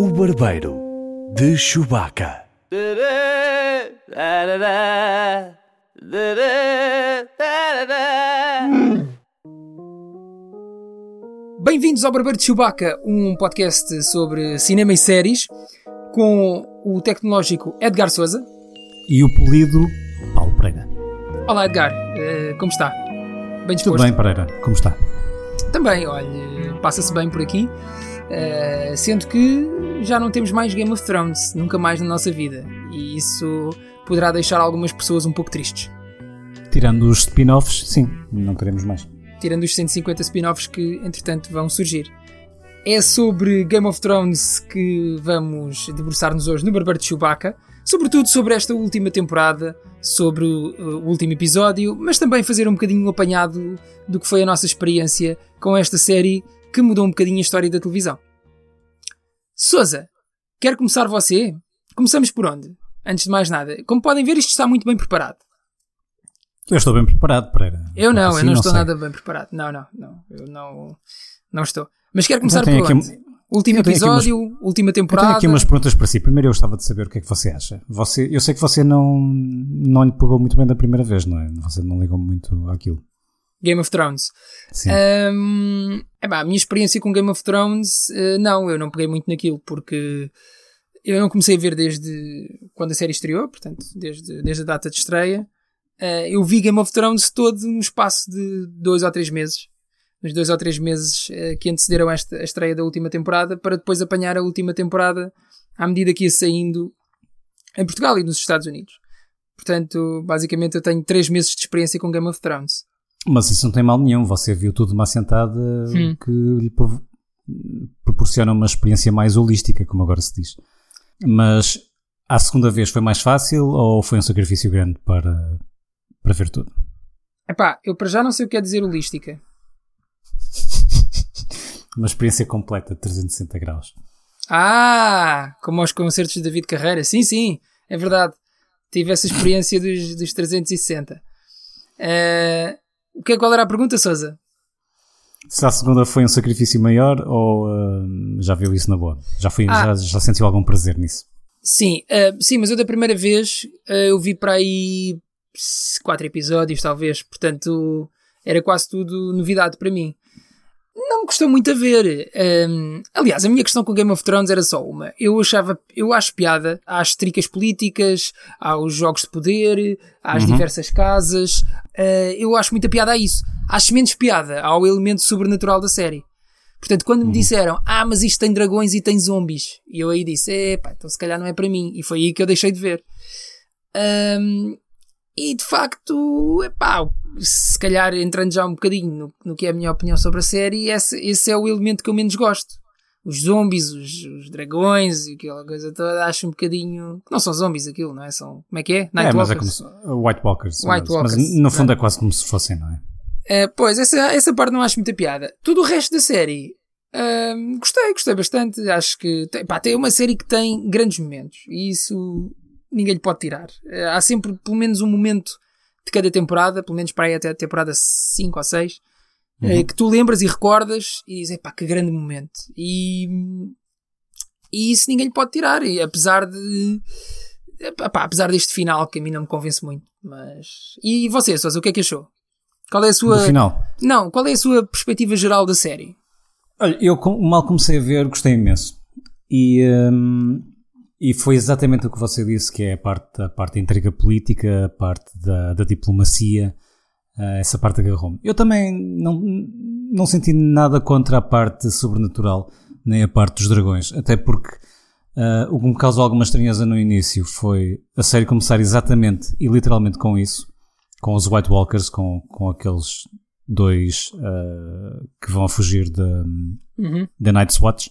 O Barbeiro de Chewbacca. Bem-vindos ao Barbeiro de Chewbacca, um podcast sobre cinema e séries, com o tecnológico Edgar Souza. E o polido Paulo Pereira. Olá Edgar, eh, como está? Bem disposto? Tudo bem, Pereira? Como está? Também, olha, passa-se bem por aqui, eh, sendo que já não temos mais Game of Thrones, nunca mais na nossa vida, e isso poderá deixar algumas pessoas um pouco tristes. Tirando os spin-offs, sim, não queremos mais. tirando os 150 spin-offs que entretanto vão surgir. É sobre Game of Thrones que vamos debruçar-nos hoje no Barbeiro de Chewbacca, sobretudo sobre esta última temporada, sobre o, o último episódio, mas também fazer um bocadinho um apanhado do que foi a nossa experiência com esta série que mudou um bocadinho a história da televisão. Souza, quer começar você? Começamos por onde? Antes de mais nada, como podem ver, isto está muito bem preparado. Eu estou bem preparado, Pereira. Eu não, Assim, eu não, estou sei. nada bem preparado. Não, não, não. Eu não, não estou. Mas quero começar tenho por aqui onde? Último episódio, última Eu tenho temporada. aqui umas perguntas para si. Primeiro eu gostava de saber o que é que você acha. Você, eu sei que você não, não lhe pegou muito bem da primeira vez, não é? Você não ligou muito àquilo. Game of Thrones. Sim. Epá, a minha experiência com Game of Thrones, eh, não, eu não peguei muito naquilo, porque eu não comecei a ver desde quando a série estreou, portanto, desde, desde a data de estreia. Eh, eu vi Game of Thrones todo no espaço de dois ou três meses. Nos dois ou três meses eh, que antecederam esta, a estreia da última temporada, para depois apanhar a última temporada à medida que ia saindo em Portugal e nos Estados Unidos. Portanto, basicamente eu tenho três meses de experiência com Game of Thrones. Mas isso não tem mal nenhum. Você viu tudo de uma assentada Hum. que lhe proporciona uma experiência mais holística, como agora se diz. Mas a segunda vez foi mais fácil ou foi um sacrifício grande para, para ver tudo? Epá, eu para já não sei o que é dizer holística. Uma experiência completa de 360 graus. Ah, como aos concertos de David Carreira. Sim, sim, é verdade. Tive essa experiência dos, dos 360. Eh, o que é, qual era a pergunta, Sousa? Se a segunda foi um sacrifício maior ou hum, já viu isso na boa? Já, foi, Ah. já, já sentiu algum prazer nisso? Sim, eh, sim, mas eu da primeira vez eh, eu vi para aí quatro episódios, talvez. Portanto, era quase tudo novidade para mim. Não me custou muito a ver. Hum, aliás, a minha questão com Game of Thrones era só uma. Eu achava, eu acho piada às tricas políticas, aos jogos de poder, às Uhum. diversas casas. Eh, eu acho muita piada a isso. Acho menos piada ao elemento sobrenatural da série. Portanto, quando me disseram, ah, mas isto tem dragões e tem zombies, e eu aí disse, epá, então se calhar não é para mim. E foi aí que eu deixei de ver. Ahm, e de facto, epá, se calhar entrando já um bocadinho no, no que é a minha opinião sobre a série, esse, esse é o elemento que eu menos gosto. Os zombies, os, os dragões e aquela coisa toda, acho um bocadinho. Não são zombies aquilo, não é? São. Como é que é? é, mas é como se, White Walkers. White Walkers, mas no fundo não. é quase como se fossem, não é? Uh, pois, essa, essa parte não acho muita piada. Tudo o resto da série, um, gostei, gostei bastante. Acho que tem, pá, tem uma série que tem grandes momentos e isso ninguém lhe pode tirar. Uh, há sempre pelo menos um momento de cada temporada, pelo menos para aí até a temporada 5 ou 6, Uhum. que tu lembras e recordas e dizes, pá, que grande momento. E, e isso ninguém lhe pode tirar. E apesar de. Epá, apesar deste final que a mim não me convence muito. Mas. E você, Sousa, o que é que achou? Qual é a sua. No final. Não, qual é a sua perspectiva geral da série? Olha, eu mal comecei a ver, gostei imenso. E, hum, e foi exatamente o que você disse, que é a parte, a parte da intriga política, a parte da, da diplomacia, eh, essa parte agarrou-me. Eu também não, não senti nada contra a parte sobrenatural, nem a parte dos dragões, até porque eh, o que me causou alguma estranheza no início foi a série começar exatamente e literalmente com isso, com os White Walkers, com, com aqueles dois eh, que vão a fugir da, Uhum. da Night's Watch.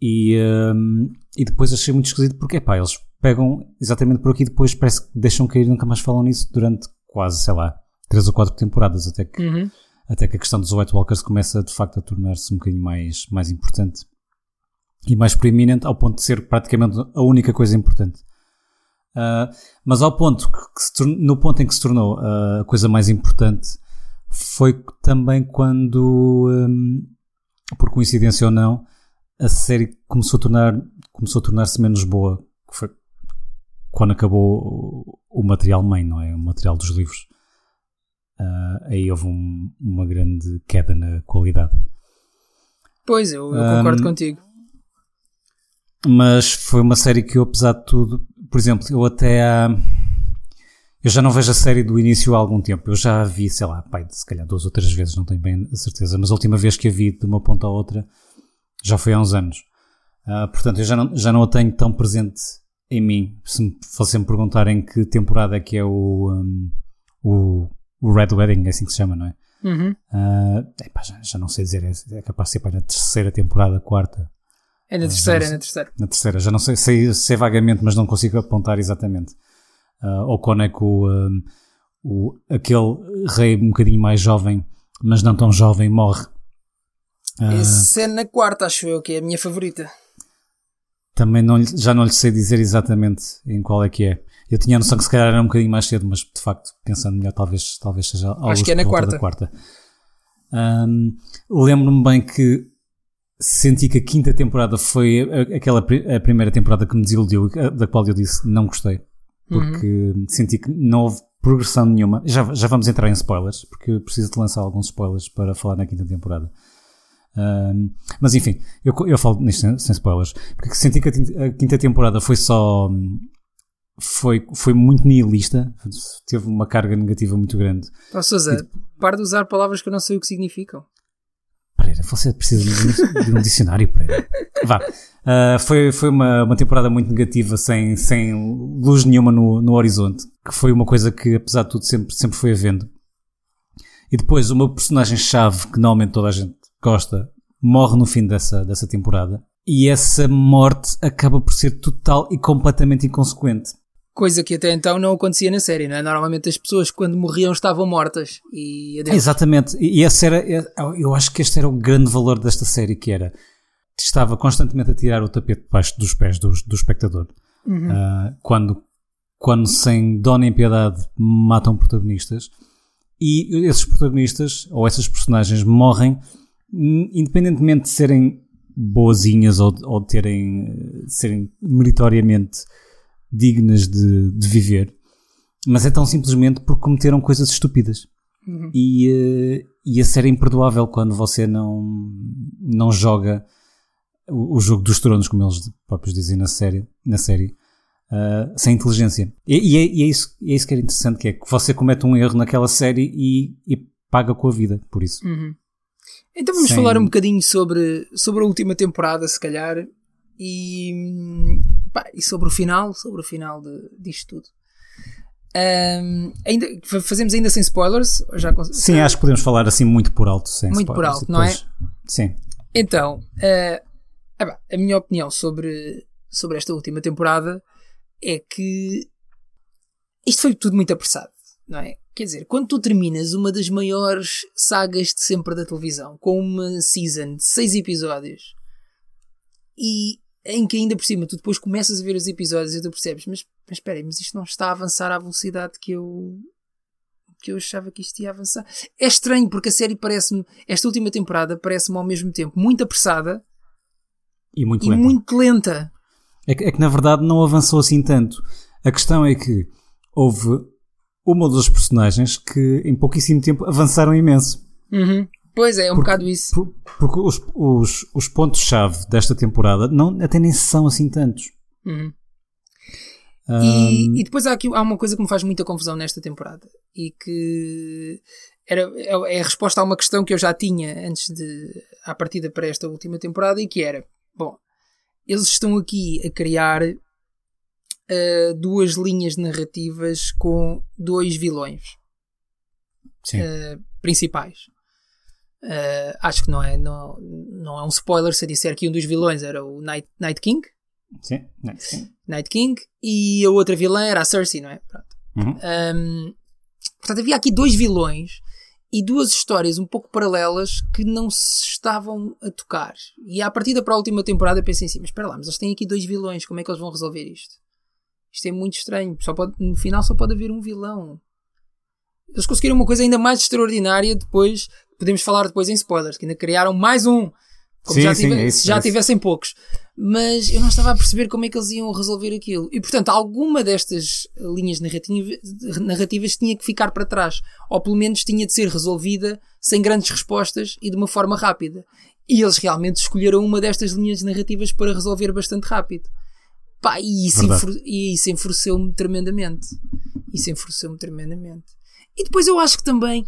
E, hum, e depois achei muito esquisito porque, pá, eles pegam exatamente por aqui e depois parece que deixam cair e nunca mais falam nisso durante quase, sei lá, três ou quatro temporadas, até que, Uhum. até que a questão dos White Walkers começa de facto a tornar-se um bocadinho mais, mais importante e mais preeminente ao ponto de ser praticamente a única coisa importante. Ah, mas ao ponto que, no ponto em que se tornou ah, a coisa mais importante foi também quando, hum, por coincidência ou não, a série começou a tornar começou a tornar-se menos boa que foi quando acabou o, material mãe, não é? O material dos livros. Uh, aí houve um, uma grande queda na qualidade. Pois, eu, eu concordo um, contigo. Mas foi uma série que eu, apesar de tudo, por exemplo, eu até há. Eu já não vejo a série do início há algum tempo. Eu já a vi, sei lá, pai, se calhar duas ou três vezes, não tenho bem a certeza. Mas a última vez que a vi de uma ponta à outra já foi há uns anos. Uh, portanto, eu já não, já não a tenho tão presente em mim. Se me fossem me perguntar em que temporada é que é o, um, o, o, Red Wedding, é assim que se chama, não é? Uhum. Uh, epá, já, já, não sei dizer, é, é capaz de ser para na terceira temporada, quarta. É na terceira, é na terceira. Na terceira, já não sei, sei, sei vagamente, mas não consigo apontar exatamente. Uh, ou quando é que o, um, o, aquele rei um bocadinho mais jovem, mas não tão jovem, morre. Uh, Essa é na quarta, acho eu, que é a minha favorita. Também não, já não lhe sei dizer exatamente em qual é que é. Eu tinha a noção que se calhar era um bocadinho mais cedo, mas de facto, pensando melhor, talvez, talvez seja algo Acho que é na quarta. quarta. Um, Lembro-me bem que senti que a quinta temporada foi aquela a primeira temporada que me desiludiu, da qual eu disse não gostei, porque uhum. senti que não houve progressão nenhuma. Já, já vamos entrar em spoilers, porque preciso de lançar alguns spoilers para falar na quinta temporada. Um, mas enfim, eu, eu falo nisto sem, sem, spoilers, porque senti que a, a quinta temporada foi só. Foi, foi muito nihilista, teve uma carga negativa muito grande. Oh, para de usar palavras que eu não sei o que significam. Pereira, você precisa de, de um dicionário, Pereira. Vá. Uh, foi foi uma, uma temporada muito negativa, sem, sem luz nenhuma no, no horizonte, que foi uma coisa que, apesar de tudo, sempre, sempre foi havendo. E depois, uma personagem-chave que normalmente toda a gente Costa morre no fim dessa, dessa temporada e essa morte acaba por ser total e completamente inconsequente. Coisa que até então não acontecia na série, não é? Normalmente as pessoas quando morriam estavam mortas e Exatamente, e esse era, eu acho que este era o grande valor desta série, que era estava constantemente a tirar o tapete debaixo dos pés do, do espectador. Uhum. Uh, quando, quando sem dó nem piedade matam protagonistas e esses protagonistas ou essas personagens morrem independentemente de serem boazinhas ou, ou de terem, de serem meritoriamente dignas de, de, viver, mas é tão simplesmente porque cometeram coisas estúpidas. Uhum. E, uh, e a ser imperdoável quando você não, não joga o, o, jogo dos tronos, como eles próprios dizem na série, na série uh, sem inteligência. E, e, é, e, é, isso, é isso que é interessante, que é que você comete um erro naquela série e, e paga com a vida por isso. Uhum. Então vamos Sim. falar um bocadinho sobre, sobre a última temporada, se calhar, e, pá, e sobre o final, sobre o final de, disto tudo. Um, ainda, fazemos ainda sem spoilers? Já Sim, acho que podemos falar assim muito por alto. Sem muito spoilers, por alto, não é? Sim. Então, uh, a minha opinião sobre, sobre esta última temporada é que isto foi tudo muito apressado, não é? Quer dizer, quando tu terminas uma das maiores sagas de sempre da televisão, com uma season de seis episódios, e em que ainda por cima tu depois começas a ver os episódios e tu percebes, mas, mas espera aí, mas isto não está a avançar à velocidade que eu que eu achava que isto ia avançar. É estranho porque a série parece-me, esta última temporada parece-me ao mesmo tempo muito apressada e muito e lenta. Muito lenta. É, que, é que na verdade não avançou assim tanto. A questão é que houve uma das personagens que em pouquíssimo tempo avançaram imenso. Uhum. Pois é, é um porque, bocado isso. Por, porque os, os, os pontos-chave desta temporada não, até nem são assim tantos. Uhum. Um... E, e, depois há, aqui, há uma coisa que me faz muita confusão nesta temporada e que era, é, é a resposta a uma questão que eu já tinha antes de à partida para esta última temporada e que era bom, eles estão aqui a criar uh, duas linhas narrativas com dois vilões uh, principais. Uh, acho que não é, não, não é um spoiler se eu disser que um dos vilões era o Night, Night King. Sim, Night King. Night King. E a outra vilã era a Cersei, não é? Uhum. Um, portanto, havia aqui dois vilões e duas histórias um pouco paralelas que não se estavam a tocar. E à partida para a última temporada eu pensei assim, mas espera lá, mas eles têm aqui dois vilões, como é que eles vão resolver isto? Isto é muito estranho. Só pode, no final só pode haver um vilão. Eles conseguiram uma coisa ainda mais extraordinária depois. Podemos falar depois em spoilers, que ainda criaram mais um. Como Sim, já, sim, tive- é isso, se já é tivessem poucos. Mas eu não estava a perceber como é que eles iam resolver aquilo. E portanto, alguma destas linhas narrativa- narrativas tinha que ficar para trás. Ou pelo menos tinha de ser resolvida sem grandes respostas e de uma forma rápida. E eles realmente escolheram uma destas linhas narrativas para resolver bastante rápido. Pá, e isso, isso enfureceu-me tremendamente. Isso enfureceu-me tremendamente. E depois eu acho que também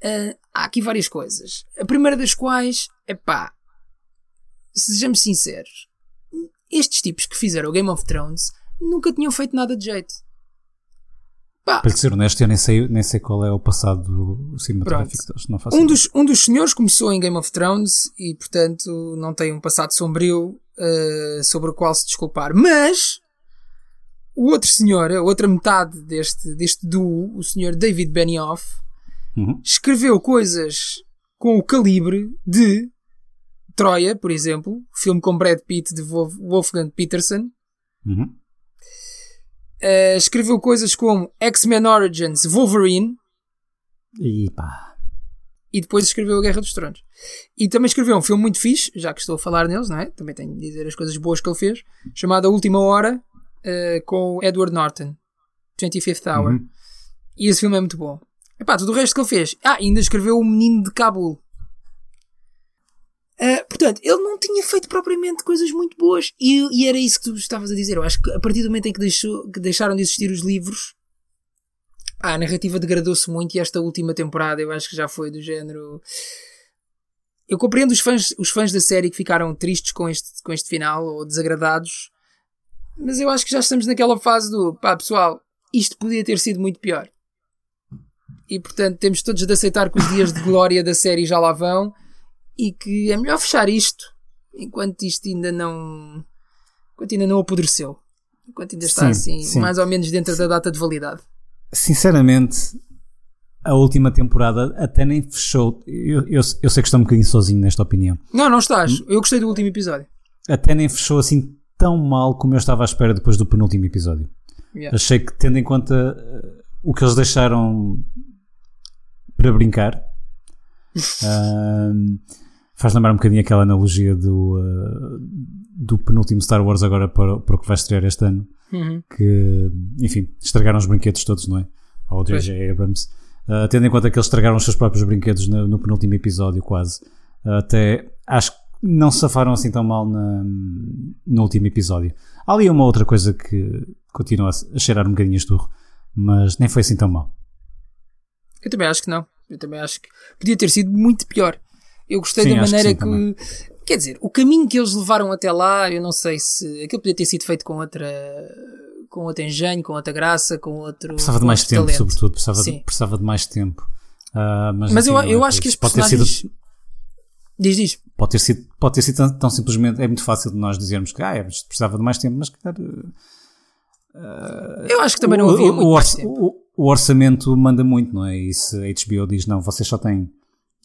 ah, há aqui várias coisas. A primeira das quais é pá, sejamos sinceros, estes tipos que fizeram o Game of Thrones nunca tinham feito nada de jeito. Pá, Para lhe ser honesto, eu nem sei, nem sei qual é o passado do cinematográfico deles. Não faço um ideia. dos, um dos senhores começou em Game of Thrones e, portanto, não tem um passado sombrio ah, sobre o qual se desculpar. Mas o outro senhor, a outra metade deste, deste duo, o senhor David Benioff, Uhum. escreveu coisas com o calibre de Troia, por exemplo, filme com Brad Pitt de Wolf- Wolfgang Peterson. Uhum. Uh, escreveu coisas como X-Men Origins Wolverine E pá. E depois escreveu A Guerra dos Tronos. E também escreveu um filme muito fixe, já que estou a falar neles, não é? Também tenho de dizer as coisas boas que ele fez, chamado A Última Hora, uh, com Edward Norton, 25th Hour. Uhum. E esse filme é muito bom. Epá, tudo o resto que ele fez. Ah, ainda escreveu O Menino de Cabul. Ah, portanto, ele não tinha feito propriamente coisas muito boas. E, e era isso que tu estavas a dizer. Eu acho que a partir do momento em que, deixou, que deixaram de existir os livros, ah, a narrativa degradou-se muito. E esta última temporada eu acho que já foi do género. Eu compreendo os fãs, os fãs da série que ficaram tristes com este, com este final ou desagradados. Mas eu acho que já estamos naquela fase do pá, pessoal, isto podia ter sido muito pior. E portanto temos todos de aceitar que os dias de glória da série já lá vão e que é melhor fechar isto enquanto isto ainda não. enquanto ainda não apodreceu. Enquanto ainda está Sim, assim, sim. mais ou menos dentro da data de validade. Sinceramente, a última temporada até nem fechou. Eu, eu, eu sei que estou um bocadinho sozinho nesta opinião. Não, não estás. Eu gostei do último episódio. Até nem fechou assim tão mal como eu estava à espera depois do penúltimo episódio. Yeah. Achei que, tendo em conta eh, o que eles deixaram para brincar, ahm, faz lembrar um bocadinho aquela analogia do, ah, do penúltimo Star Wars agora para, para o que vai estrear este ano. Uhum. que, enfim, estragaram os brinquedos todos, não é? Ao J.J. Abrams. Uh, tendo em conta que eles estragaram os seus próprios brinquedos no, no penúltimo episódio, quase. Uh, até acho que não se safaram assim tão mal na- no último episódio. Há ali uma outra coisa que continua a, cheirar um bocadinho esturro, mas nem foi assim tão mal. Eu também acho que não. Eu também acho que podia ter sido muito pior. Eu gostei Sim, da acho que maneira sim, que. Quer dizer, o caminho que eles levaram até lá, eu não sei se. Aquilo podia ter sido feito com outra. com outro engenho, com outra graça, com outro. Precisava de mais tempo, talento. sobretudo. Precisava de, precisava de mais tempo. Uh, mas Mas eu, enfim, eu não é acho que as pode ter sido personagens. Diz, diz. pode ter sido, pode ter sido tão, tão simplesmente, é muito fácil de nós dizermos que ah, é, precisava de mais tempo, mas calhar, Eu acho que também não havia o- muito o mais tempo. o- o orçamento manda muito, não é? E se a HBO diz não, vocês só têm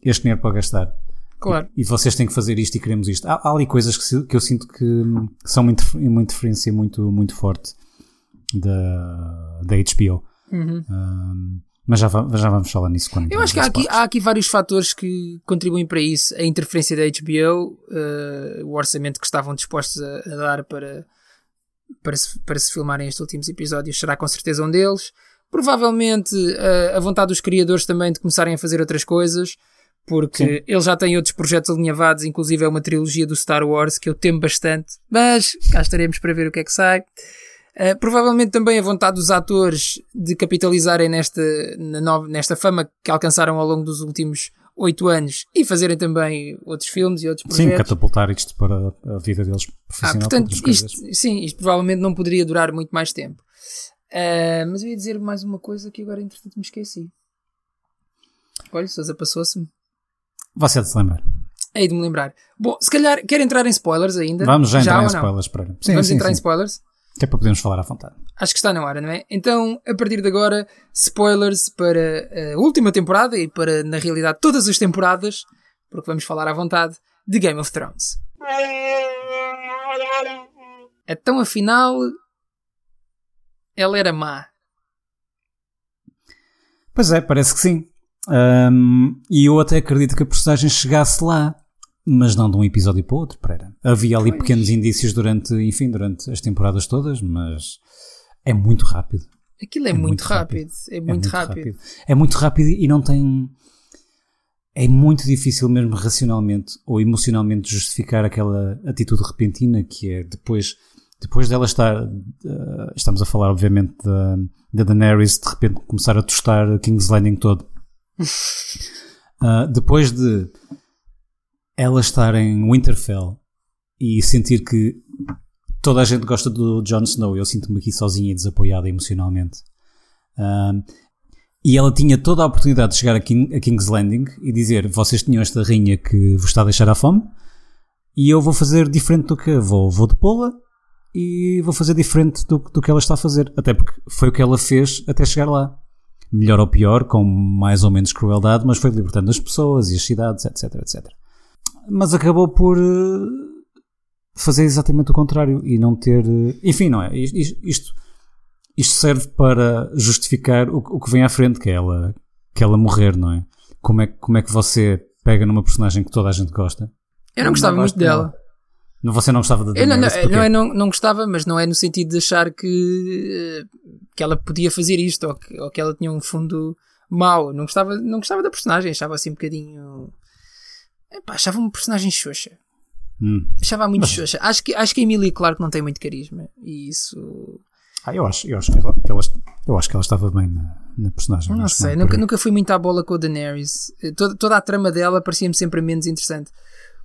este dinheiro para gastar Claro. e vocês têm que fazer isto e queremos isto. Há, há ali coisas que, se- que eu sinto que hum, são uma, uma interferência muito, muito forte da, da HBO. Hum, mas já, já vamos falar nisso quando Eu acho que há aqui, há aqui vários fatores que contribuem para isso. A interferência da HBO, eh, o orçamento que estavam dispostos a, a dar para, para, se, para se filmarem estes últimos episódios será com certeza um deles. Provavelmente eh, a vontade dos criadores também de começarem a fazer outras coisas, porque eles já têm outros projetos alinhavados, inclusive é uma trilogia do Star Wars que eu temo bastante, mas cá estaremos para ver o que é que sai. Uh, provavelmente também a vontade dos atores de capitalizarem nesta, nova, nesta fama que alcançaram ao longo dos últimos oito anos e fazerem também outros filmes e outros parte. Sim, projetos. catapultar isto para a vida deles ah, profissional. portanto, para outras isto, sim, isto provavelmente não poderia durar muito mais tempo. Uh, mas eu ia dizer mais uma coisa que agora entretanto me esqueci. Olha, Sousa passou-se-me. Você há de se lembrar. Hei de me lembrar. Bom, se calhar quer entrar em spoilers ainda. Vamos já entrar ou em spoilers para. Sim, Vamos sim, entrar em sim. spoilers? Que é para podermos falar à vontade. Acho que está na hora, não é? Então, a partir de agora, spoilers para a última temporada e para, na realidade, todas as temporadas, porque vamos falar à vontade, de Game of Thrones. Então, afinal, ela era má. Pois é, parece que sim. Ahm, e eu até acredito que a personagem chegasse lá. mas não de um episódio para o outro, Pereira. Havia ali pois. pequenos indícios durante, enfim, durante as temporadas todas, mas é muito rápido. Aquilo é, é muito, muito rápido. rápido. É, é muito, é muito rápido. rápido. É muito rápido e não tem. É muito difícil mesmo racionalmente ou emocionalmente justificar aquela atitude repentina que é depois, depois dela estar. Uh, estamos a falar, obviamente, da, da Daenerys de repente começar a tostar King's Landing todo. Uh, depois de ela estar em Winterfell e sentir que toda a gente gosta do Jon Snow, eu sinto-me aqui sozinha e desapoiada emocionalmente. Um, e ela tinha toda a oportunidade de chegar a, King, a, King's Landing e dizer: Vocês tinham esta rainha que vos está a deixar à fome, e eu vou fazer diferente do que vou, vou depô-la e vou fazer diferente do, do que ela está a fazer. Até porque foi o que ela fez até chegar lá. Melhor ou pior, com mais ou menos crueldade, mas foi libertando as pessoas e as cidades, etc, etc. Mas acabou por uh, fazer exatamente o contrário e não ter. Enfim, não é? Isto, isto, serve para justificar o, o, que vem à frente, que é ela, que ela morrer, não é? Como, é? como é que você pega numa personagem que toda a gente gosta? Eu não gostava muito dela. Não, você não gostava da eu não, não, não, é, não, não gostava, mas não é no sentido de achar que, que ela podia fazer isto ou que, ou que ela tinha um fundo mau. Não gostava, não gostava da personagem, achava assim um bocadinho. Epá, achava uma personagem xoxa. Hum. Achava muito Mas... xoxa. Acho que, acho que a Emily Clark não tem muito carisma. E isso. Ah, eu acho, eu acho, que, ela, eu acho que ela estava bem na, na personagem. Não sei, nunca, nunca fui muito à bola com a Daenerys. Toda, toda a trama dela parecia-me sempre menos interessante.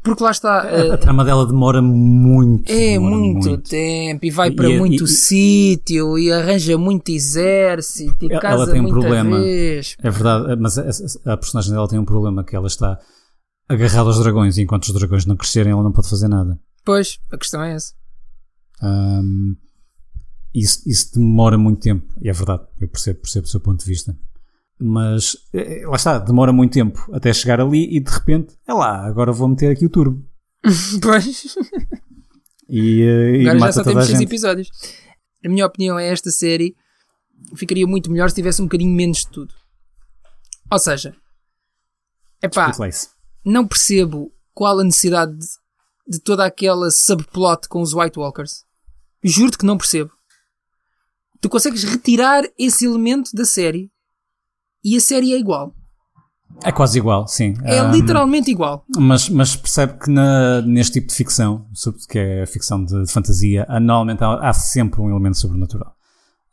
Porque lá está. A, a, eh, trama dela demora muito. É, demora muito, muito, tempo. E vai para e, muito e, sítio e arranja muito exército e ela, casa ela tem um problema. Vez. É verdade, mas a, a, personagem dela tem um problema que ela está agarrado aos dragões e enquanto os dragões não crescerem ela não pode fazer nada. Pois, a questão é essa. Um, isso, isso demora muito tempo, e é verdade, eu percebo, percebo o seu ponto de vista. Mas é, lá está, demora muito tempo até chegar ali e de repente, é lá, agora vou meter aqui o turbo. pois. E, agora e já só temos seis episódios. A minha opinião é esta série ficaria muito melhor se tivesse um bocadinho menos de tudo. Ou seja, é pá, não percebo qual a necessidade de, de toda aquela subplot com os White Walkers. Juro-te que não percebo. Tu consegues retirar esse elemento da série e a série é igual. É quase igual, sim. É um, literalmente igual. Mas, mas percebe que na, neste tipo de ficção, que é a ficção de, de fantasia, normalmente há, há, sempre um elemento sobrenatural.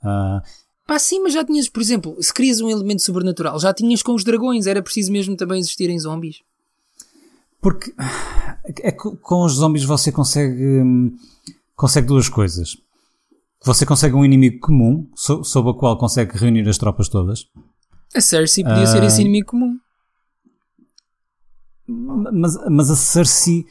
Uh, Pá, sim, mas já tinhas, por exemplo, se querias um elemento sobrenatural, já tinhas com os dragões, era preciso mesmo também existirem zombies. Porque é com os zombies você consegue, consegue duas coisas. Você consegue um inimigo comum, sob a qual consegue reunir as tropas todas. A Cersei podia uh, ser esse ah, inimigo comum. Mas, mas a Cersei.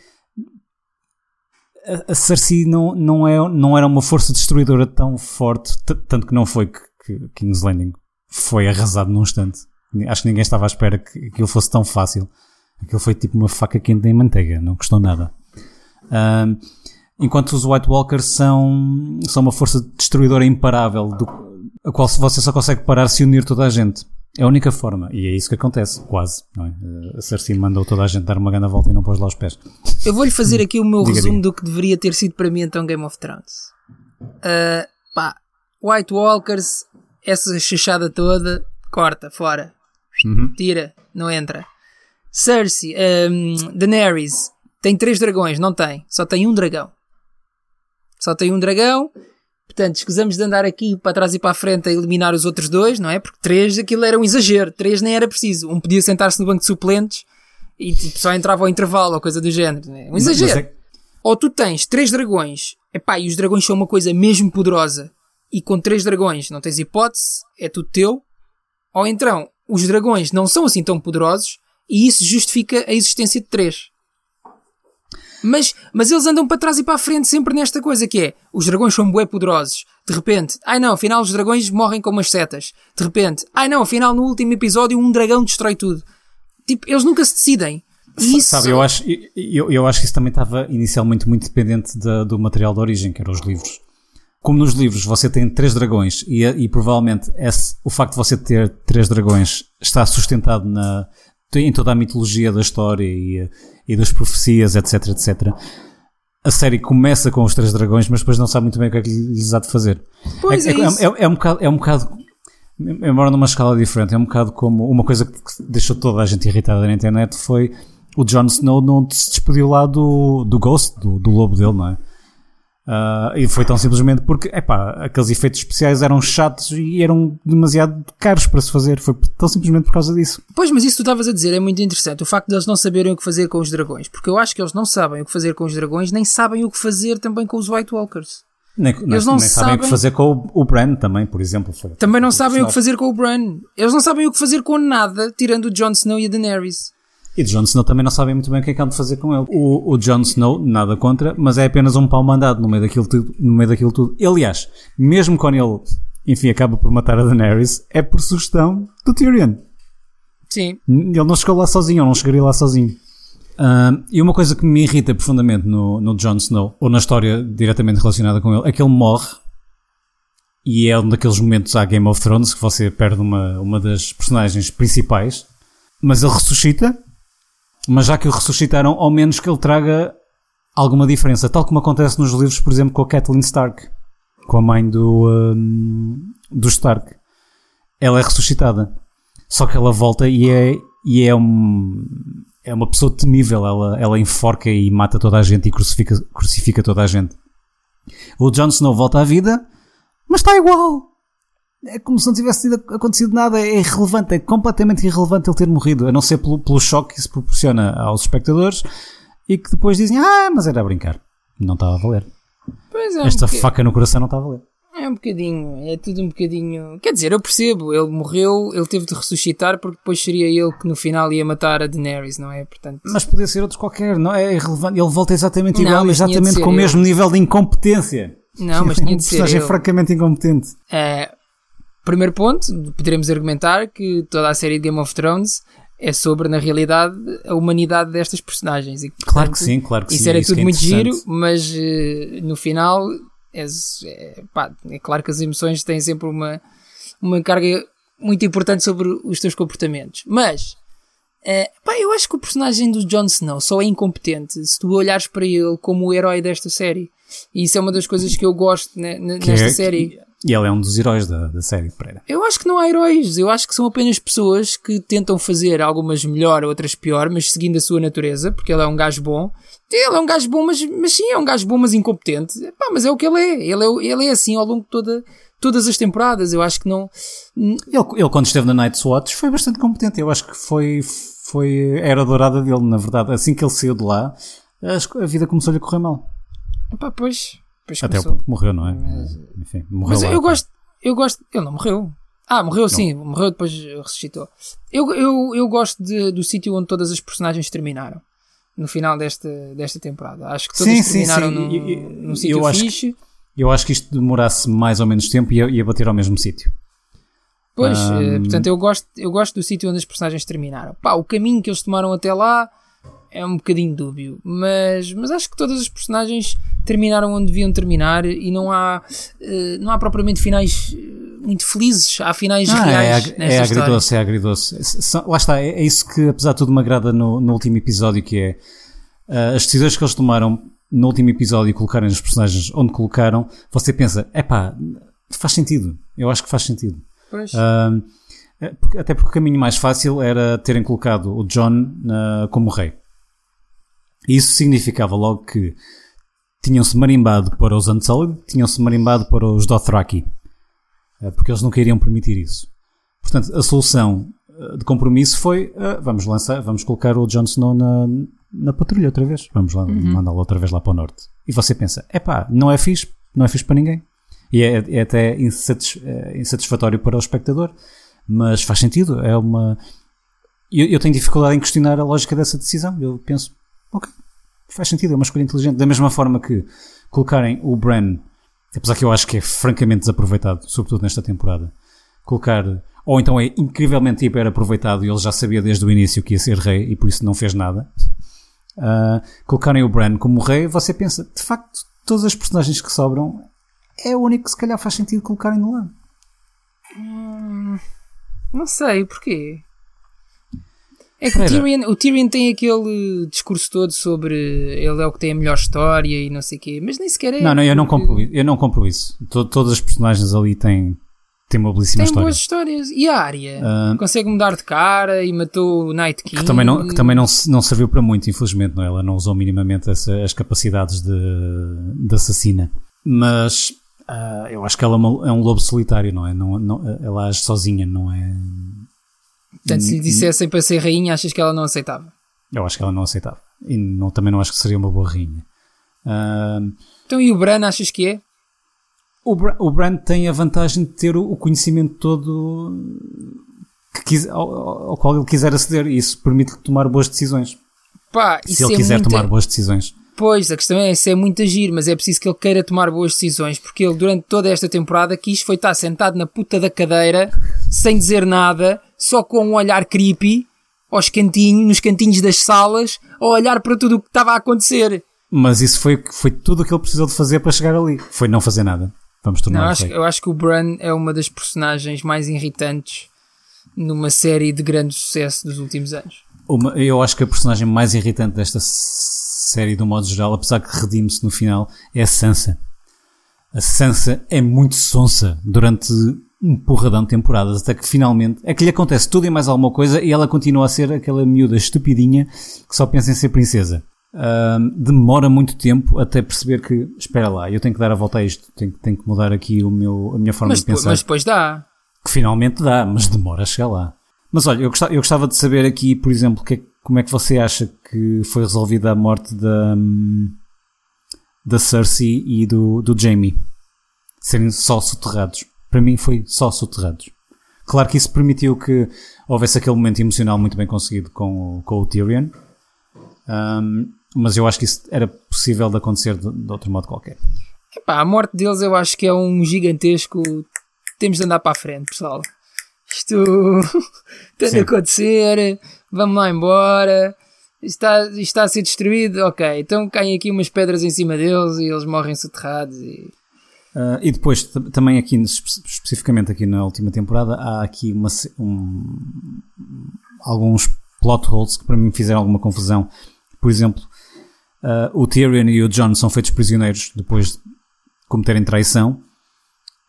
A, a Cersei não, não, é, não era uma força destruidora tão forte, tanto que não foi que, que King's Landing foi arrasado num instante. Acho que ninguém estava à espera que aquilo fosse tão fácil. Aquilo foi tipo uma faca quente em manteiga, não custou nada. Enquanto os White Walkers são, são uma força destruidora imparável, do, a qual você só consegue parar se unir toda a gente. É a única forma. E é isso que acontece, quase. É? A Cersei mandou toda a gente dar uma grande volta e não pôs lá os pés. Eu vou-lhe fazer aqui o meu diga, resumo diga. do que deveria ter sido para mim então Game of Thrones. Uh, pá, White Walkers, essa chachada toda, corta, fora. Uhum. Tira, não entra. Cersei, um, Daenerys, tem três dragões, não tem, só tem um dragão. Só tem um dragão, portanto, escusamos de andar aqui para trás e para a frente a eliminar os outros dois, não é? Porque três aquilo era um exagero, três nem era preciso. Um podia sentar-se no banco de suplentes e tipo, só entrava ao intervalo ou coisa do género, é? Um exagero. É... Ou tu tens três dragões, epá, e os dragões são uma coisa mesmo poderosa, e com três dragões não tens hipótese, é tudo teu. Ou então, os dragões não são assim tão poderosos, e isso justifica a existência de três. Mas, mas eles andam para trás e para a frente sempre nesta coisa que é, os dragões são bué poderosos. De repente, ai não, afinal os dragões morrem com umas setas. De repente, ai não, afinal no último episódio um dragão destrói tudo. Tipo, eles nunca se decidem. Isso... Sabe, eu acho, eu, eu acho que isso também estava inicialmente muito dependente da, do material de origem, que eram os livros. Como nos livros você tem três dragões e, e provavelmente esse, o facto de você ter três dragões está sustentado na, em toda a mitologia da história e, e das profecias, etc, etc. A série começa com os três dragões, mas depois não sabe muito bem o que é que lhes há de fazer. Pois é, é, isso. é, é um bocado, é um bocado, embora numa escala diferente, é um bocado como uma coisa que deixou toda a gente irritada na internet foi o Jon Snow não se despediu lá do, do Ghost, do, do lobo dele, não é? Uh, e foi tão simplesmente porque, epá, aqueles efeitos especiais eram chatos e eram demasiado caros para se fazer. Foi tão simplesmente por causa disso. Pois, mas isso que tu estavas a dizer é muito interessante. O facto de eles não saberem o que fazer com os dragões. Porque eu acho que eles não sabem o que fazer com os dragões, nem sabem o que fazer também com os White Walkers. Nem, eles não nem sabem o que fazer com o, o Bran também, por exemplo. Também não sabem o que fazer com o Bran. Eles não sabem o que fazer com nada, tirando o Jon Snow e a Daenerys. E Jon Snow também não sabem muito bem o que é que há de fazer com ele. O, o Jon Snow, nada contra, mas é apenas um pau mandado no meio daquilo tudo. No meio daquilo tudo. Aliás, mesmo quando ele, enfim, acaba por matar a Daenerys, é por sugestão do Tyrion. Sim. Ele não chegou lá sozinho, ou não chegaria lá sozinho. Uh, e uma coisa que me irrita profundamente no, no Jon Snow, ou na história diretamente relacionada com ele, é que ele morre e é um daqueles momentos à Game of Thrones que você perde uma, uma das personagens principais, mas ele ressuscita mas já que o ressuscitaram, ao menos que ele traga alguma diferença, tal como acontece nos livros, por exemplo, com a Kathleen Stark, com a mãe do, um, do Stark. Ela é ressuscitada, só que ela volta e é, e é, um, é uma pessoa temível. Ela, ela enforca e mata toda a gente e crucifica, crucifica toda a gente. O Jon Snow volta à vida, mas está igual é como se não tivesse acontecido nada, é irrelevante, é completamente irrelevante ele ter morrido, a não ser pelo, pelo choque que se proporciona aos espectadores e que depois dizem, ah, mas era a brincar, não estava a valer. É, Esta um faca no coração não está a valer. É um bocadinho, é tudo um bocadinho. Quer dizer, eu percebo, ele morreu, ele teve de ressuscitar porque depois seria ele que no final ia matar a Daenerys, não é? Portanto... Mas podia ser outro qualquer, não é irrelevante. Ele volta exatamente igual, não, exatamente com o mesmo nível de incompetência. Não, mas tinha de ser. Personagem francamente incompetente. É, Primeiro ponto, poderemos argumentar que toda a série de Game of Thrones é sobre, na realidade, a humanidade destas personagens. E, portanto, claro que sim, claro que isso sim. Era isso tudo é muito giro, mas uh, no final é, é, pá, é claro que as emoções têm sempre uma, uma carga muito importante sobre os teus comportamentos. Mas uh, pá, eu acho que o personagem do Jon Snow só é incompetente se tu olhares para ele como o herói desta série. E isso é uma das coisas que eu gosto né, nesta é, série. E ele é um dos heróis da, da série, Pereira. Eu acho que não há heróis, eu acho que são apenas pessoas que tentam fazer algumas melhor, outras pior, mas seguindo a sua natureza, porque ele é um gajo bom. Ele é um gajo bom, mas, mas sim, é um gajo bom, mas incompetente. Epá, mas é o que ele é. Ele é, ele é assim ao longo de toda, todas as temporadas. Eu acho que não. Ele, ele, quando esteve na Night's Watch, foi bastante competente. Eu acho que foi, foi era dourada dele, na verdade. Assim que ele saiu de lá, a vida começou-lhe a correr mal. Epá, pois. Até o ponto que morreu, não é? Mas, Enfim, morreu mas lá, eu gosto, eu gosto. Ele não morreu. Ah, morreu sim, não. morreu depois ressuscitou. Eu, eu, eu gosto de, do sítio onde todas as personagens terminaram. No final desta, desta temporada. Acho que todas sim, terminaram sim, sim. num, num sítio fixe. Que, eu acho que isto demorasse mais ou menos tempo e ia, ia bater ao mesmo sítio. Pois, um... portanto, eu gosto, eu gosto do sítio onde as personagens terminaram. Pá, o caminho que eles tomaram até lá é um bocadinho dúbio, mas, mas acho que todas as personagens terminaram onde deviam terminar e não há, uh, não há propriamente finais muito felizes, há finais ah, reais. É, é agridoce, é agridoce. Lá está, é, é, isso que apesar de tudo me agrada no, no último episódio, que é uh, as decisões que eles tomaram no último episódio e colocarem os personagens onde colocaram, você pensa, é pá, faz sentido. Eu acho que faz sentido. Pois. Uh, até porque o caminho mais fácil era terem colocado o John como rei. Isso significava logo que tinham-se marimbado para os Unsullied, tinham-se marimbado para os Dothraki, eh, porque eles não queriam permitir isso. Portanto, a solução eh, de compromisso foi uh, vamos lançar, vamos colocar o Jon Snow na, na patrulha outra vez, vamos lá, uhum. mandá-lo outra vez lá para o norte. E você pensa, é pá, não é fixe, não é fixe para ninguém. E é, é até insatis, é insatisfatório para o espectador, mas faz sentido, é uma... Eu, eu tenho dificuldade em questionar a lógica dessa decisão, eu penso, ok, faz sentido, é uma escolha inteligente. Da mesma forma que colocarem o Bran, apesar que eu acho que é francamente desaproveitado, sobretudo nesta temporada, colocar, ou então é incrivelmente hiper aproveitado e ele já sabia desde o início que ia ser rei e por isso não fez nada. Uh, colocarem o Bran como rei, você pensa, de facto, todas as personagens que sobram é o único que se calhar faz sentido colocarem no lado. Hum, não sei, porquê? É que o. Tyrion, o Tyrion tem aquele discurso todo sobre ele é o que tem a melhor história e não sei o quê, mas nem sequer é. Não, não, eu não compro, eu não compro isso. To- todas as personagens ali têm, têm uma belíssima Tem história. boas histórias. E a área? Ah, Consegue mudar de cara e matou o Night King. que também, não, que também não, não serviu para muito, infelizmente, não é? Ela não usou minimamente essa- as capacidades de, de assassina. Mas ah, eu acho que ela é, uma- é um lobo solitário, não é? Não, não, ela age sozinha, não é? Portanto, se lhe dissessem para ser rainha, achas que ela não aceitava? Eu acho que ela não aceitava. E não, também não acho que seria uma boa rainha. Ah, Então, e o Bran, achas que é? o, Bran, o Bran tem a vantagem de ter o, conhecimento todo que quis- ao, ao qual ele quiser aceder e isso permite-lhe tomar boas decisões. Pá, Se ele é quiser muita... tomar boas decisões. Pois, a questão é, isso é muito agir, mas é preciso que ele queira tomar boas decisões, porque ele, durante toda esta temporada, quis foi estar sentado na puta da cadeira, sem dizer nada, só com um olhar creepy, aos cantinhos, nos cantinhos das salas, a olhar para tudo o que estava a acontecer. Mas isso foi, foi tudo o que ele precisou de fazer para chegar ali. Foi não fazer nada. Vamos tornar Não, acho, eu acho que o Bran é uma das personagens mais irritantes numa série de grande sucesso dos últimos anos. Uma- eu acho que a personagem mais irritante desta série, do modo geral, apesar que redime-se no final, é a Sansa. A Sansa é muito sonsa durante um porradão de temporadas, até que finalmente é que lhe acontece tudo e mais alguma coisa e ela continua a ser aquela miúda estupidinha que só pensa em ser princesa. Ahm, demora muito tempo até perceber que, espera lá, eu tenho que dar a volta a isto, tenho, tenho que mudar aqui o meu, a minha forma Mas de pensar mas depois dá. que finalmente dá, mas demora a chegar lá. Mas olha, eu gostava, eu gostava de saber aqui, por exemplo, que é- como é que você acha que foi resolvida a morte da, hum, da Cersei e do, do Jaime serem só soterrados. Para mim foi só soterrados. Claro que isso permitiu que houvesse aquele momento emocional muito bem conseguido com, o- com o Tyrion, Hum, mas eu acho que isso era possível de acontecer de, de outro modo qualquer. Epá, a morte deles eu acho que é um gigantesco. Temos de andar para a frente, pessoal. Isto tem de acontecer. Vamos lá embora. Isto Está, está a ser destruído. Ok, então caem aqui umas pedras em cima deles e eles morrem soterrados. E... Uh, e depois, também aqui, espe- especificamente aqui na última temporada, há aqui uma, um- alguns plot holes que para mim fizeram alguma confusão. Por exemplo, uh, o Tyrion e o Jon são feitos prisioneiros depois de cometerem traição,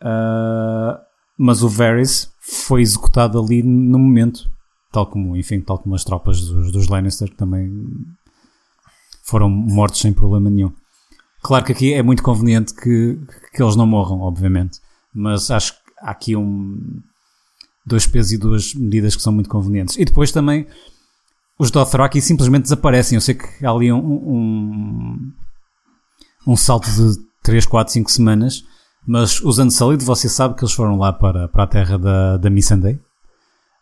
uh, mas o Varys foi executado ali no momento, tal como, enfim, tal como as tropas dos, dos Lannister que também foram mortos sem problema nenhum. Claro que aqui é muito conveniente que, que eles não morram, obviamente. Mas acho que há aqui um, dois pesos e duas medidas que são muito convenientes. E depois também os Dothraki simplesmente desaparecem. Eu sei que há ali um, um, um salto de 3, 4, 5 semanas. Mas usando Unsullied, você sabe que eles foram lá para, para a terra da, da Missandei.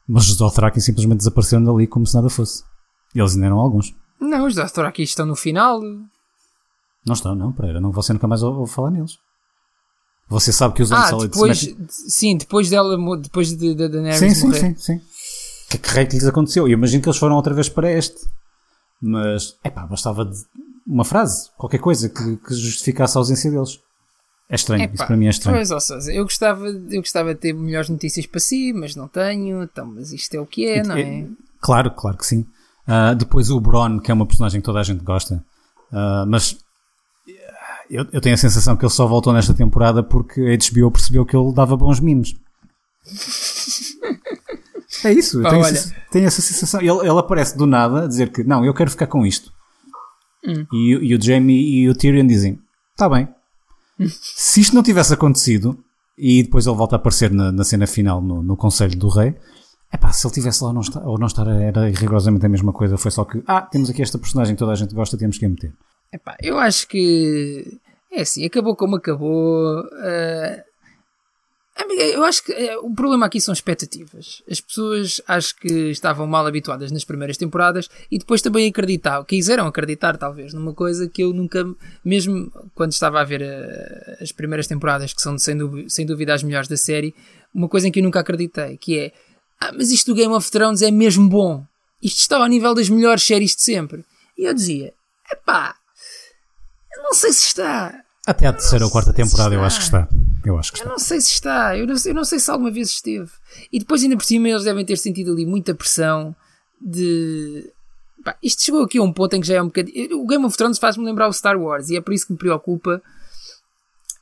Mas os Dothraki simplesmente desapareceram dali como se nada fosse. E eles ainda eram alguns. Não, os Dothraki estão no final. Não estão, não, Pereira. Não, você nunca mais ou- ouve falar neles. Você sabe que os Ah, depois, sim, depois dela, depois de, de, de Sim, sim, morrer. sim, sim. Que, que raio que lhes aconteceu? Eu imagino que eles foram outra vez para este. Mas, epá, bastava de uma frase, qualquer coisa que, que justificasse a ausência deles. É estranho, Epá, isso para mim é estranho. Pois, ou seja, eu gostava, eu gostava de ter melhores notícias para si, mas não tenho. Então, mas isto é o que é, E- não é? e- Claro, claro que sim. Ah, depois o Bron, que é uma personagem que toda a gente gosta. Ah, mas eu, eu tenho a sensação que ele só voltou nesta temporada porque a HBO percebeu que ele dava bons mimos. É isso, eu tenho, olha. essa, tenho essa sensação. Ele, ele aparece do nada a dizer que não, eu quero ficar com isto. Hum. E, o- e o Jamie e o Tyrion dizem: está bem. Se isto não tivesse acontecido e depois ele volta a aparecer na, na cena final no, no Conselho do Rei, é pá, se ele tivesse lá ou não, estar, ou não estar, era rigorosamente a mesma coisa. Foi só que, ah, temos aqui esta personagem que toda a gente gosta, temos que a meter. Epá, eu acho que é assim, acabou como acabou. amiga, eu acho que eh, o problema aqui são expectativas. As pessoas acho que estavam mal habituadas nas primeiras temporadas e depois também acreditavam, quiseram acreditar talvez numa coisa que eu nunca, mesmo quando estava a ver ah, as primeiras temporadas, que são sem dúvida, sem dúvida as melhores da série, uma coisa em que eu nunca acreditei, que é ah, mas isto do Game of Thrones é mesmo bom. Isto está ao nível das melhores séries de sempre. E eu dizia, epá, eu não sei se está. Até à terceira ou quarta temporada eu acho que está. Eu acho que Eu está. não sei se está. Eu não, sei- eu não sei se alguma vez esteve. E depois, ainda por cima, eles devem ter sentido ali muita pressão de. Pá, isto chegou aqui a um ponto em que já é um bocadinho. O Game of Thrones faz-me lembrar o Star Wars e é por isso que me preocupa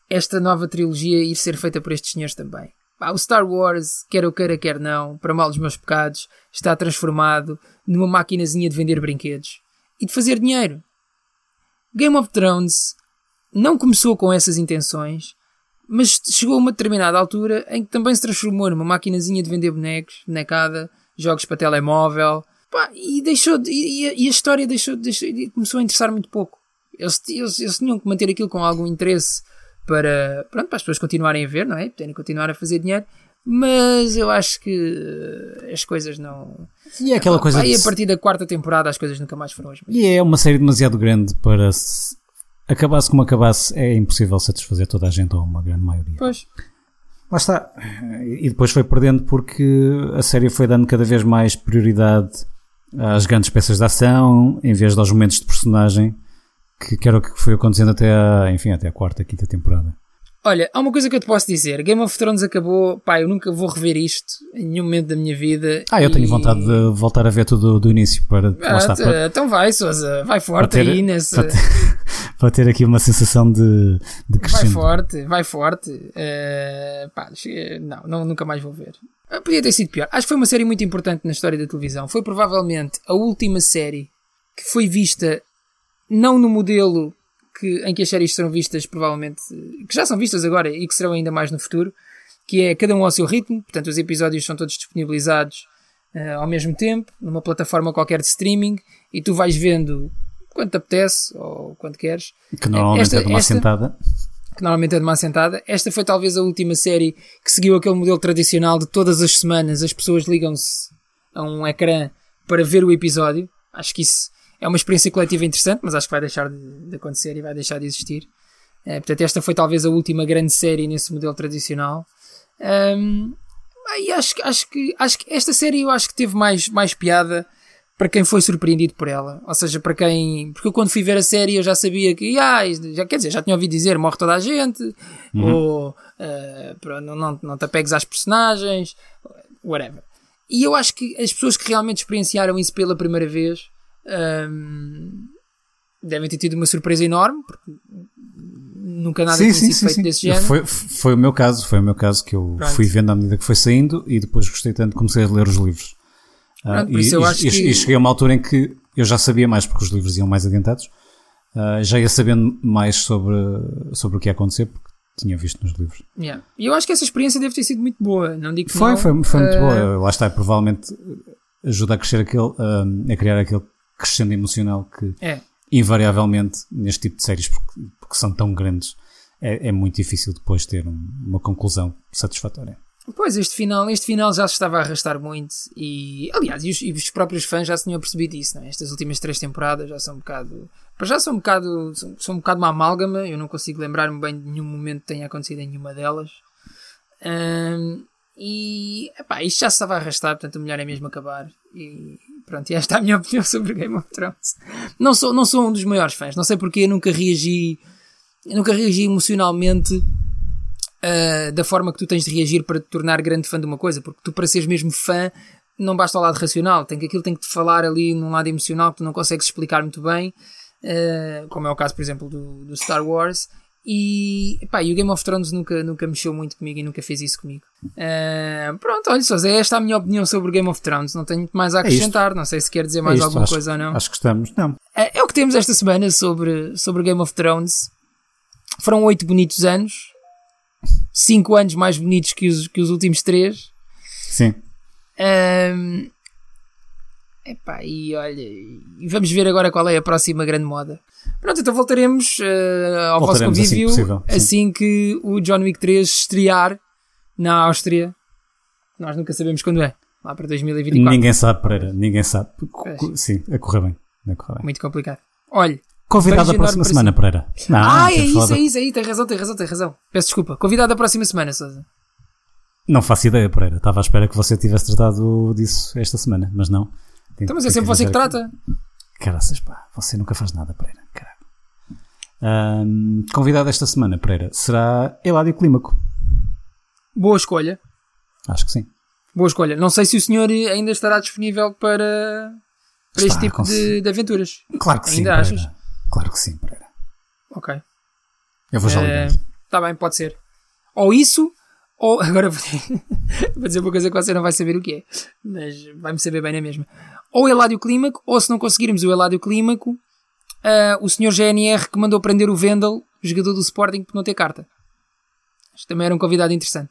esta nova trilogia ir ser feita por estes senhores também. Pá, o Star Wars, quer eu queira, quer não, para mal dos meus pecados, está transformado numa maquinazinha de vender brinquedos e de fazer dinheiro. Game of Thrones não começou com essas intenções, mas chegou a uma determinada altura em que também se transformou numa maquinazinha de vender bonecos, bonecada, jogos para telemóvel, pá, e deixou de, e, e, a história deixou, deixou, começou a interessar muito pouco. Eles, eles, eles tinham que manter aquilo com algum interesse para, pronto, para as pessoas continuarem a ver, não é? Terem continuar a fazer dinheiro, mas eu acho que as coisas não. E é aquela coisa. Aí a partir da quarta temporada as coisas nunca mais foram as mesmas. E é uma série demasiado grande para se acabasse como acabasse, é impossível satisfazer toda a gente ou uma grande maioria. Pois. Lá está. E depois foi perdendo porque a série foi dando cada vez mais prioridade às grandes peças de ação em vez dos momentos de personagem que, que era o que foi acontecendo até a, enfim, até a quarta, quinta temporada. Olha, há uma coisa que eu te posso dizer. Game of Thrones acabou, pá, eu nunca vou rever isto em nenhum momento da minha vida. Ah, eu e... tenho vontade de voltar a ver tudo do início para. Ah, está, para... Então vai, Sousa, vai forte ter, aí nesse. Para ter, para ter, aqui uma sensação de, de crescendo. Vai forte, vai forte. Uh, pá, não, não, nunca mais vou ver. Ah, podia ter sido pior. Acho que foi uma série muito importante na história da televisão. Foi provavelmente a última série que foi vista não no modelo que, em que as séries serão vistas, provavelmente, que já são vistas agora e que serão ainda mais no futuro, que é cada um ao seu ritmo, portanto, os episódios são todos disponibilizados uh, ao mesmo tempo, numa plataforma qualquer de streaming, e tu vais vendo quando te apetece ou quando queres. Que normalmente esta, é de uma esta, sentada. Que normalmente é de uma sentada. Esta foi talvez a última série que seguiu aquele modelo tradicional de todas as semanas as pessoas ligam-se a um ecrã para ver o episódio. Acho que isso é uma experiência coletiva interessante, mas acho que vai deixar de, de acontecer e vai deixar de existir. É, portanto, esta foi talvez a última grande série nesse modelo tradicional. Um, e acho, acho, que, acho que esta série eu acho que teve mais, mais piada para quem foi surpreendido por ela. Ou seja, para quem. Porque eu quando fui ver a série eu já sabia que. Ah, já, quer dizer, já tinha ouvido dizer morre toda a gente, uhum. ou uh, não, não, não te apegues às personagens, whatever. E eu acho que as pessoas que realmente experienciaram isso pela primeira vez um, devem ter tido uma surpresa enorme, porque nunca nada sim, tinha sim, sido sim, feito desse género. Foi, foi o meu caso, foi o meu caso que eu Pronto. fui vendo à medida que foi saindo e depois gostei tanto que comecei a ler os livros. Uh, e, e, que... e, cheguei a uma altura em que eu já sabia mais porque os livros iam mais adiantados, uh, já ia sabendo mais sobre, sobre o que ia acontecer porque tinha visto nos livros. Yeah. E eu acho que essa experiência deve ter sido muito boa, não digo que foi, não. Foi, foi muito uh... boa, lá está, provavelmente ajuda a crescer aquele, a criar aquele crescendo emocional que é. invariavelmente neste tipo de séries, porque, porque são tão grandes, é, é, muito difícil depois ter um, uma conclusão satisfatória. Pois, este final, este final já se estava a arrastar muito e, aliás, e os, e os próprios fãs já se tinham percebido isso, não é? Estas últimas três temporadas já são um bocado, para já são um bocado, são, são um bocado uma amálgama, eu não consigo lembrar-me bem de nenhum momento que tenha acontecido em nenhuma delas. Um, e, epá, isto já se estava a arrastar, portanto o melhor é mesmo acabar. E, Pronto, e esta é a minha opinião sobre Game of Thrones. Não sou, não sou um dos maiores fãs, não sei porque eu nunca reagi, eu nunca reagi emocionalmente uh, da forma que tu tens de reagir para te tornar grande fã de uma coisa, porque tu, para seres mesmo fã, não basta o lado racional, tem que aquilo tem que te falar ali num lado emocional que tu não consegues explicar muito bem, uh, como é o caso, por exemplo, do, do Star Wars. E, pá, e o Game of Thrones nunca, nunca mexeu muito comigo e nunca fez isso comigo. Uh, pronto, olha só, é esta a minha opinião sobre o Game of Thrones. Não tenho muito mais a é acrescentar. É não sei se quer dizer mais é alguma acho, coisa ou não. Acho que estamos, não. É, é, o que temos esta semana sobre, sobre o Game of Thrones. Foram oito bonitos anos. Cinco anos mais bonitos que os, que os últimos três. Sim. Um, epá, e olha, e vamos ver agora qual é a próxima grande moda. Pronto, então voltaremos uh, ao voltaremos vosso convívio assim que, assim que o John Wick 3 estrear na Áustria. Nós nunca sabemos quando é. Lá para 2024. Ninguém sabe, Pereira. Ninguém sabe. Pois. Sim, a correr bem. A correr bem. Muito complicado. Olha. Convidado da próxima semana, Pereira. Não, ah, é isso, é isso, é isso. Tem razão, tem razão, tem razão. Peço desculpa. Convidado da próxima semana, Sousa. Não faço ideia, Pereira. Estava à espera que você tivesse tratado disso esta semana, mas não. Então, mas é sempre você que trata. Caraças, pá. Você nunca faz nada, Pereira. Caralho. Um, convidado esta semana, Pereira, será Eladio Clímaco. Boa escolha. Acho que sim. Boa escolha. Não sei se o senhor ainda estará disponível para, para Está, este tipo de, de aventuras. Claro que sim, Ainda achas? Claro que sim, Pereira. Ok. Eu vou já Está ligar. bem, pode ser. Ou isso, ou. Agora vou vou dizer uma coisa que você não vai saber o que é, mas vai-me saber bem na mesma. Ou Eládio Clímaco, ou se não conseguirmos o Eládio Clímaco, ah, o senhor GNR que mandou prender o Vendel, jogador do Sporting, por não ter carta. Isto também era um convidado interessante.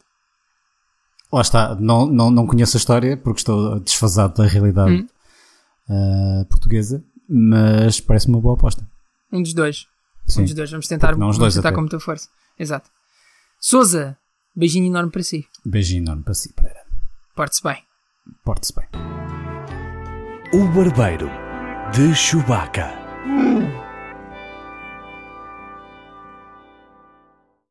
Lá está, não, não, não conheço a história porque estou desfasado da realidade Hum. ah, portuguesa, mas parece uma boa aposta. Um dos dois. Sim. Um dos dois. Vamos tentar, não os vamos dois tentar até. com muita força. Exato. Souza, beijinho enorme para si. Beijinho enorme para si, Pereira. Porte-se bem. Porte-se bem. O Barbeiro de Chewbacca.